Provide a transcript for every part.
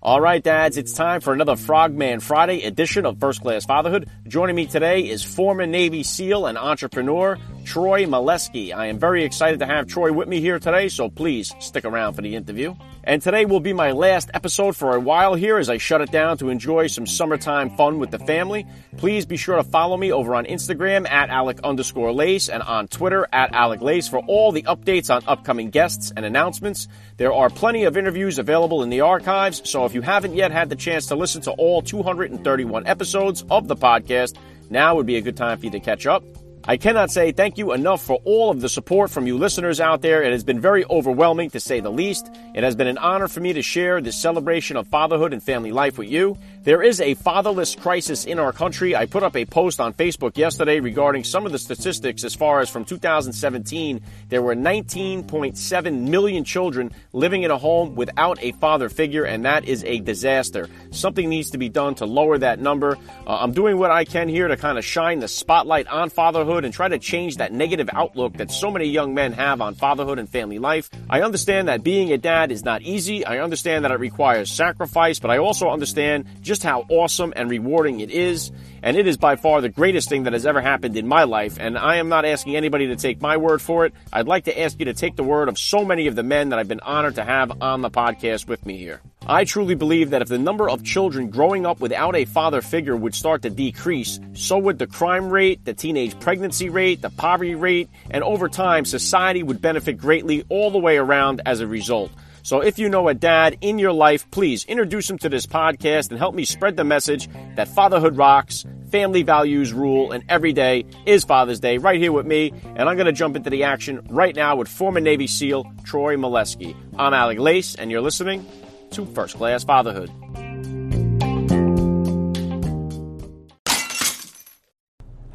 All right, dads, it's time for another Frogman Friday edition of First Class Fatherhood. Joining me today is former Navy SEAL and entrepreneur Troy Molesky. I am very excited to have Troy with me here today, so please stick around for the interview. And today will be my last episode for a while here as I shut it down to enjoy some summertime fun with the family. Please be sure to follow me over on Instagram at Alec underscore Lace and on Twitter at Alec Lace for all the updates on upcoming guests and announcements. There are plenty of interviews available in the archives, so if you haven't yet had the chance to listen to all 231 episodes of the podcast, now would be a good time for you to catch up. I cannot say thank you enough for all of the support from you listeners out there. It has been very overwhelming to say the least. It has been an honor for me to share this celebration of fatherhood and family life with you. There is a fatherless crisis in our country. I put up a post on Facebook yesterday regarding some of the statistics as far as from 2017, there were 19.7 million children living in a home without a father figure, and that is a disaster. Something needs to be done to lower that number. Uh, I'm doing what I can here to kind of shine the spotlight on fatherhood and try to change that negative outlook that so many young men have on fatherhood and family life. I understand that being a dad is not easy. I understand that it requires sacrifice, but I also understand just how awesome and rewarding it is. And it is by far the greatest thing that has ever happened in my life. And I am not asking anybody to take my word for it. I'd like to ask you to take the word of so many of the men that I've been honored to have on the podcast with me here. I truly believe that if the number of children growing up without a father figure would start to decrease, so would the crime rate, the teenage pregnancy rate, the poverty rate, and over time, society would benefit greatly all the way around as a result. So if you know a dad in your life, please introduce him to this podcast and help me spread the message that fatherhood rocks, family values rule, and every day is Father's Day right here with me. And I'm going to jump into the action right now with former Navy SEAL Troy Molesky. I'm Alec Lace, and you're listening to First Class Fatherhood.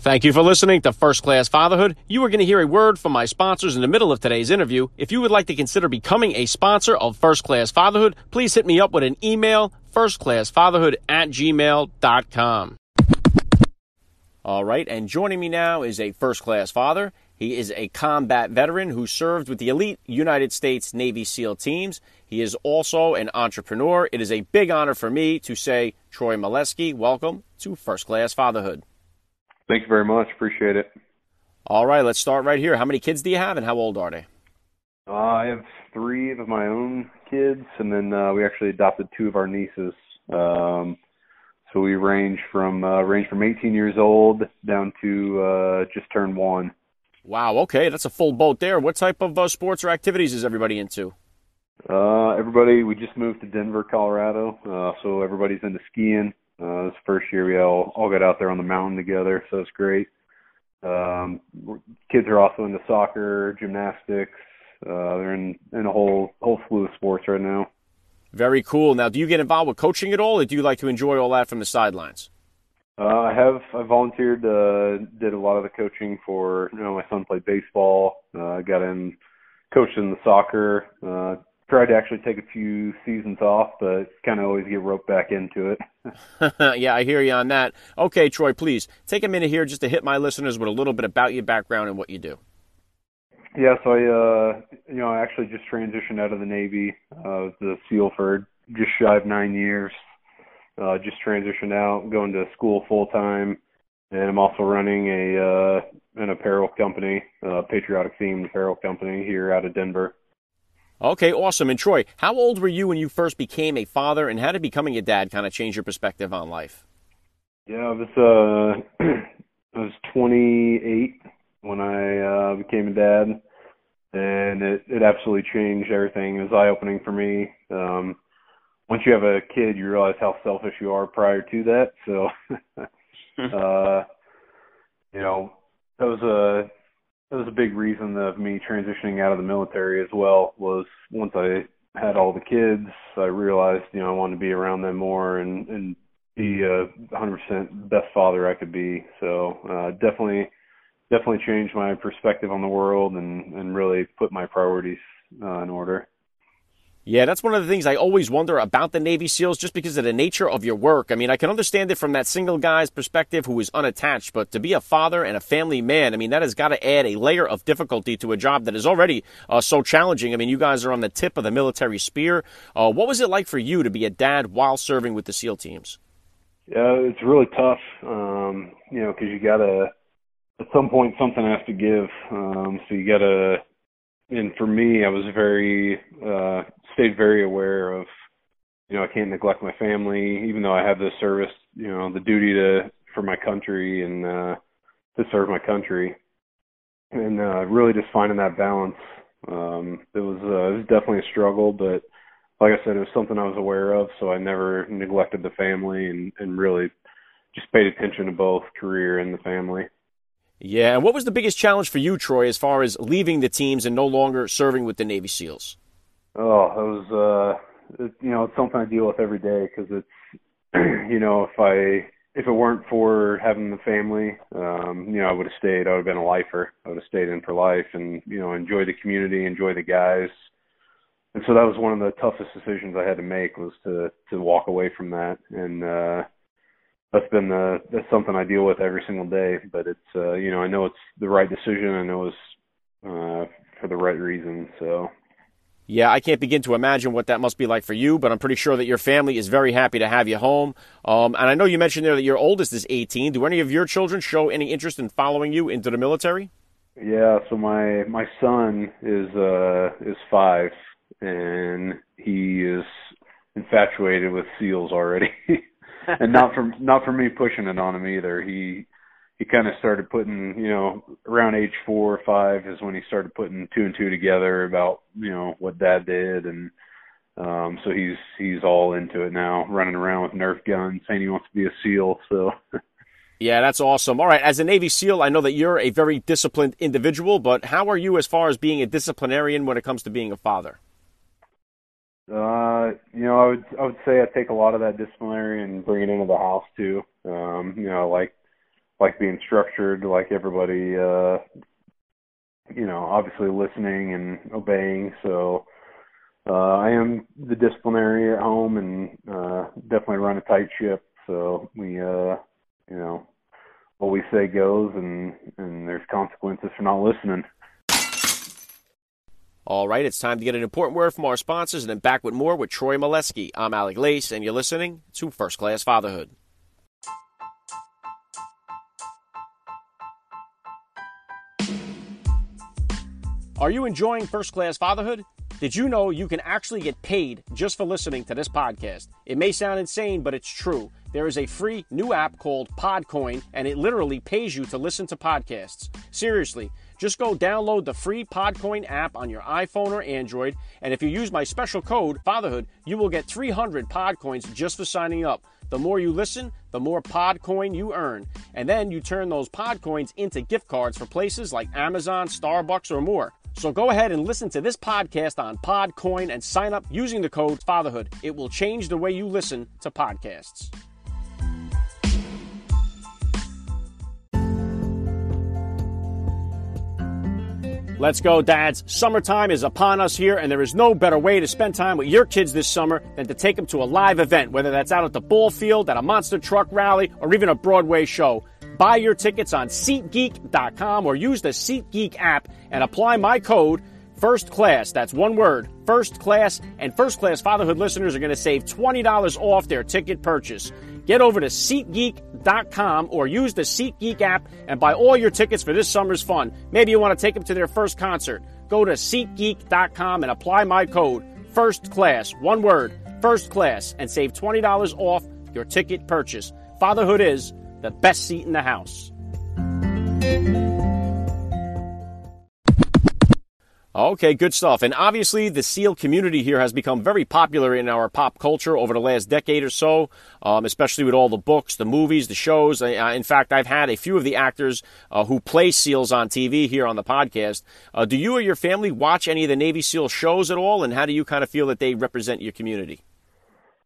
Thank you for listening to First Class Fatherhood. You are going to hear a word from my sponsors in the middle of today's interview. If you would like to consider becoming a sponsor of First Class Fatherhood, please hit me up with an email, firstclassfatherhood at gmail.com. All right, and joining me now is a first class father. He is a combat veteran who served with the elite United States Navy SEAL teams. He is also an entrepreneur. It is a big honor for me to say, Troy Molesky, welcome to First Class Fatherhood. Thank you very much. Appreciate it. All right, let's start right here. How many kids do you have, and how old are they? Uh, I have three of my own kids, and then uh, we actually adopted two of our nieces. Um, so we range from uh, range from 18 years old down to uh, just turned one. Wow. Okay, that's a full boat there. What type of uh, sports or activities is everybody into? Uh, everybody, we just moved to Denver, Colorado, uh, so everybody's into skiing. Uh, this first year we all all got out there on the mountain together, so it's great. Um, kids are also into soccer, gymnastics. Uh, they're in in a whole whole slew of sports right now. Very cool. Now, do you get involved with coaching at all, or do you like to enjoy all that from the sidelines? Uh, I have I volunteered, uh, did a lot of the coaching for you know my son played baseball, uh, got in, coached in the soccer, uh, tried to actually take a few seasons off, but kind of always get roped back into it. yeah, I hear you on that. Okay, Troy, please take a minute here just to hit my listeners with a little bit about your background and what you do. Yeah, so I, uh, you know, I actually just transitioned out of the Navy. Uh, the SEAL for just shy of nine years. Uh, just transitioned out, going to school full time, and I'm also running a uh, an apparel company, uh, patriotic themed apparel company here out of Denver. Okay, awesome. And Troy, how old were you when you first became a father, and how did becoming a dad kind of change your perspective on life? Yeah, I was uh, I was 28 when I uh, became a dad, and it it absolutely changed everything. It was eye opening for me. Um, once you have a kid, you realize how selfish you are prior to that. So, uh, you know, that was a that was a big reason of me transitioning out of the military as well. Was once I had all the kids, I realized you know I wanted to be around them more and and be a 100% best father I could be. So uh, definitely, definitely changed my perspective on the world and and really put my priorities uh, in order. Yeah, that's one of the things I always wonder about the Navy SEALs just because of the nature of your work. I mean, I can understand it from that single guy's perspective who is unattached, but to be a father and a family man, I mean, that has got to add a layer of difficulty to a job that is already uh, so challenging. I mean, you guys are on the tip of the military spear. Uh, what was it like for you to be a dad while serving with the SEAL teams? Yeah, it's really tough, um, you know, because you got to, at some point, something has to give. Um, so you got to, and for me, I was very, uh, stayed very aware of, you know, I can't neglect my family, even though I have this service, you know, the duty to, for my country and, uh, to serve my country. And, uh, really just finding that balance. Um, it was, uh, it was definitely a struggle, but, like I said, it was something I was aware of, so I never neglected the family and, and really just paid attention to both career and the family. Yeah, and what was the biggest challenge for you, Troy, as far as leaving the teams and no longer serving with the Navy SEALs? Oh, it was, uh, it, you know, it's something I deal with every day because it's, you know, if I, if it weren't for having the family, um, you know, I would have stayed. I would have been a lifer. I would have stayed in for life and, you know, enjoy the community, enjoy the guys, and so that was one of the toughest decisions I had to make was to to walk away from that and uh that's been the that's something I deal with every single day but it's uh you know I know it's the right decision I know it's uh for the right reason so yeah, I can't begin to imagine what that must be like for you, but I'm pretty sure that your family is very happy to have you home. Um, and I know you mentioned there that your oldest is 18. Do any of your children show any interest in following you into the military? Yeah, so my my son is uh is 5 and he is infatuated with seals already. and not from not for me pushing it on him either. He he kind of started putting, you know, around age four or five is when he started putting two and two together about, you know, what dad did and um so he's he's all into it now, running around with Nerf guns, saying he wants to be a SEAL. So Yeah, that's awesome. All right, as a Navy SEAL, I know that you're a very disciplined individual, but how are you as far as being a disciplinarian when it comes to being a father? Uh, you know, I would I would say I take a lot of that disciplinary and bring it into the house too. Um, you know, like like being structured, like everybody. Uh, you know, obviously listening and obeying. So uh, I am the disciplinary at home and uh, definitely run a tight ship. So we, uh, you know, what we say goes, and and there's consequences for not listening. All right, it's time to get an important word from our sponsors and then back with more with Troy Molesky. I'm Alec Lace, and you're listening to First Class Fatherhood. Are you enjoying First Class Fatherhood? Did you know you can actually get paid just for listening to this podcast? It may sound insane, but it's true. There is a free new app called Podcoin, and it literally pays you to listen to podcasts. Seriously. Just go download the free Podcoin app on your iPhone or Android, and if you use my special code FATHERHOOD, you will get 300 Podcoins just for signing up. The more you listen, the more Podcoin you earn. And then you turn those Podcoins into gift cards for places like Amazon, Starbucks, or more. So go ahead and listen to this podcast on Podcoin and sign up using the code FATHERHOOD. It will change the way you listen to podcasts. Let's go, dads. Summertime is upon us here, and there is no better way to spend time with your kids this summer than to take them to a live event, whether that's out at the ball field, at a monster truck rally, or even a Broadway show. Buy your tickets on SeatGeek.com or use the SeatGeek app and apply my code First Class. That's one word, First Class. And First Class Fatherhood listeners are going to save $20 off their ticket purchase. Get over to SeatGeek.com or use the SeatGeek app and buy all your tickets for this summer's fun. Maybe you want to take them to their first concert. Go to SeatGeek.com and apply my code, First Class, one word, First Class, and save $20 off your ticket purchase. Fatherhood is the best seat in the house. Okay, good stuff. And obviously, the SEAL community here has become very popular in our pop culture over the last decade or so, um, especially with all the books, the movies, the shows. Uh, in fact, I've had a few of the actors uh, who play SEALs on TV here on the podcast. Uh, do you or your family watch any of the Navy SEAL shows at all? And how do you kind of feel that they represent your community?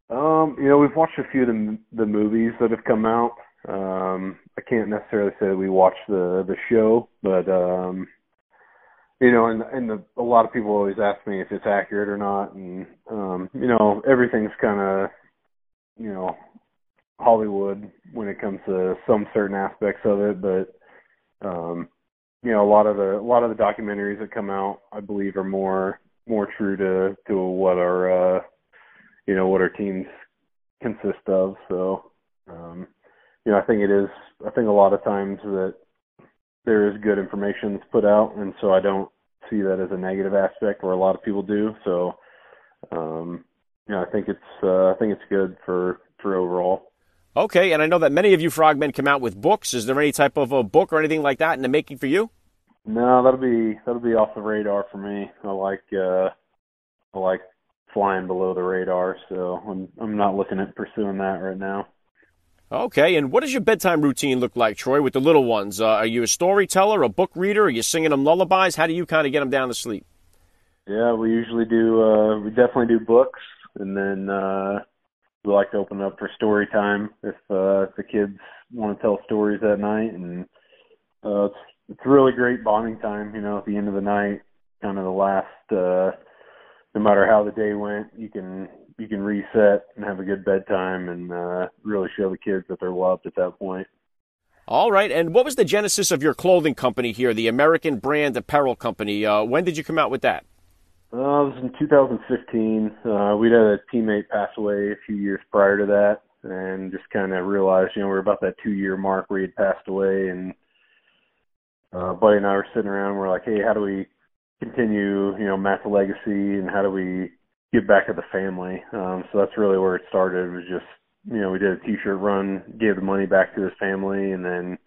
Um, you know, we've watched a few of the the movies that have come out. Um, I can't necessarily say that we watched the the show, but um, you know, and and the, a lot of people always ask me if it's accurate or not, and um, you know, everything's kind of, you know, Hollywood when it comes to some certain aspects of it, but um, you know, a lot of the a lot of the documentaries that come out, I believe, are more more true to to what our uh, you know what our teams consist of. So, um, you know, I think it is. I think a lot of times that there is good information that's put out, and so I don't see that as a negative aspect, where a lot of people do. So, um, you know, I think it's uh, I think it's good for for overall. Okay, and I know that many of you frogmen come out with books. Is there any type of a book or anything like that in the making for you? No, that'll be that'll be off the radar for me. I like uh I like flying below the radar, so I'm I'm not looking at pursuing that right now. Okay, and what does your bedtime routine look like, Troy, with the little ones? Uh, are you a storyteller, a book reader? Are you singing them lullabies? How do you kind of get them down to sleep? Yeah, we usually do. Uh, we definitely do books, and then uh, we like to open up for story time if, uh, if the kids want to tell stories that night, and uh, it's it's really great bonding time. You know, at the end of the night, kind of the last. Uh, no matter how the day went, you can you can reset and have a good bedtime and uh, really show the kids that they're loved at that point. All right. And what was the genesis of your clothing company here, the American Brand Apparel Company? Uh, when did you come out with that? Uh, it was in 2015. Uh, we'd had a teammate pass away a few years prior to that, and just kind of realized, you know, we are about that two-year mark where he had passed away, and uh, Buddy and I were sitting around. And we're like, hey, how do we continue, you know, Matt's legacy, and how do we give back to the family. Um, so that's really where it started. Was just you know we did a T-shirt run, gave the money back to his family, and then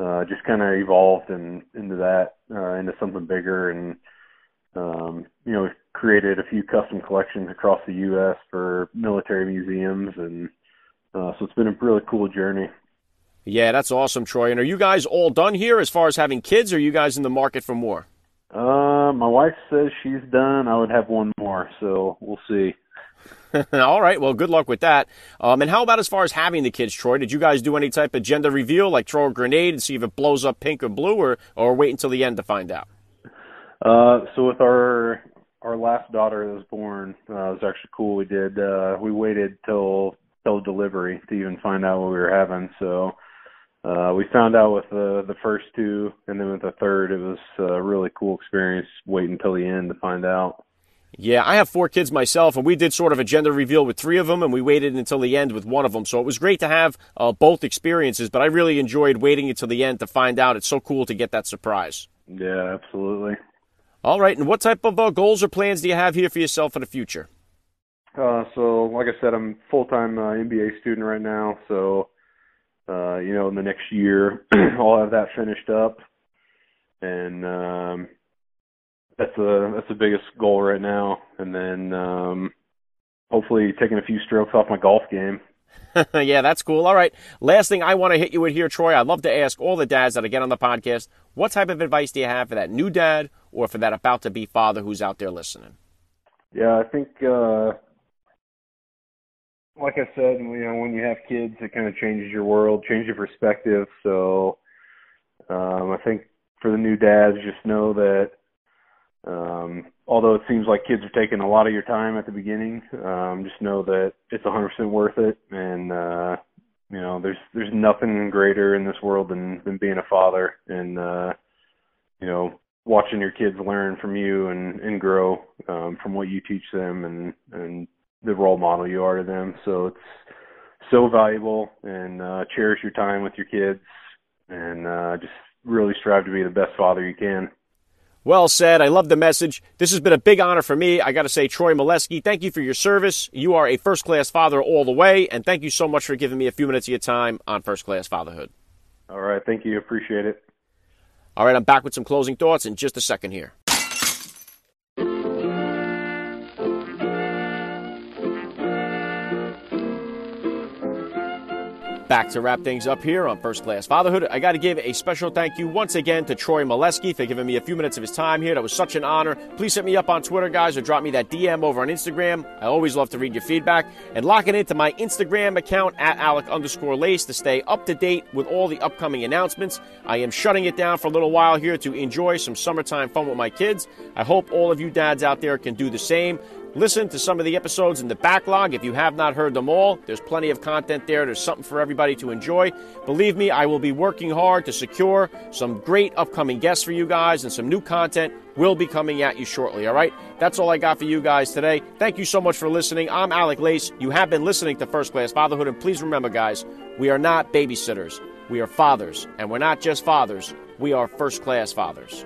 uh, just kind of evolved and into that uh, into something bigger and um, you know, we've created a few custom collections across the U.S. for military museums, and uh, so it's been a really cool journey. Yeah, that's awesome, Troy. And are you guys all done here as far as having kids? Or are you guys in the market for more? Uh, my wife says she's done. I would have one more, so we'll see. All right. Well, good luck with that. Um, and how about as far as having the kids, Troy? Did you guys do any type of gender reveal, like throw a grenade and see if it blows up pink or blue, or or wait until the end to find out? Uh, so with our our last daughter that was born, uh, it was actually cool. We did uh, we waited till till delivery to even find out what we were having. So uh, we found out with the the first two, and then with the third, it was a really cool experience. Waiting until the end to find out. Yeah, I have four kids myself, and we did sort of a gender reveal with three of them, and we waited until the end with one of them. So it was great to have uh, both experiences, but I really enjoyed waiting until the end to find out. It's so cool to get that surprise. Yeah, absolutely. All right, and what type of uh, goals or plans do you have here for yourself in the future? Uh, so, like I said, I'm full time uh, MBA student right now, so uh, you know, in the next year, I'll have that finished up, and um, that's a that's the biggest goal right now. And then um, hopefully taking a few strokes off my golf game. yeah, that's cool. All right. Last thing I want to hit you with here, Troy. I'd love to ask all the dads that I get on the podcast, what type of advice do you have for that new dad or for that about to be father who's out there listening? Yeah, I think uh like I said, you know, when you have kids, it kind of changes your world, changes your perspective. So, um, I think for the new dads, just know that, um, although it seems like kids are taking a lot of your time at the beginning, um, just know that it's 100% worth it. And, uh, you know, there's, there's nothing greater in this world than, than being a father and, uh, you know, watching your kids learn from you and, and grow, um, from what you teach them and, and, the role model you are to them. So it's so valuable and uh, cherish your time with your kids and uh, just really strive to be the best father you can. Well said. I love the message. This has been a big honor for me. I got to say, Troy Molesky, thank you for your service. You are a first class father all the way, and thank you so much for giving me a few minutes of your time on first class fatherhood. All right. Thank you. Appreciate it. All right. I'm back with some closing thoughts in just a second here. Back to wrap things up here on First Class Fatherhood. I got to give a special thank you once again to Troy Molesky for giving me a few minutes of his time here. That was such an honor. Please hit me up on Twitter, guys, or drop me that DM over on Instagram. I always love to read your feedback. And lock it into my Instagram account at Alec underscore Lace to stay up to date with all the upcoming announcements. I am shutting it down for a little while here to enjoy some summertime fun with my kids. I hope all of you dads out there can do the same. Listen to some of the episodes in the backlog. If you have not heard them all, there's plenty of content there. There's something for everybody to enjoy. Believe me, I will be working hard to secure some great upcoming guests for you guys, and some new content will be coming at you shortly. All right? That's all I got for you guys today. Thank you so much for listening. I'm Alec Lace. You have been listening to First Class Fatherhood, and please remember, guys, we are not babysitters. We are fathers, and we're not just fathers, we are first class fathers.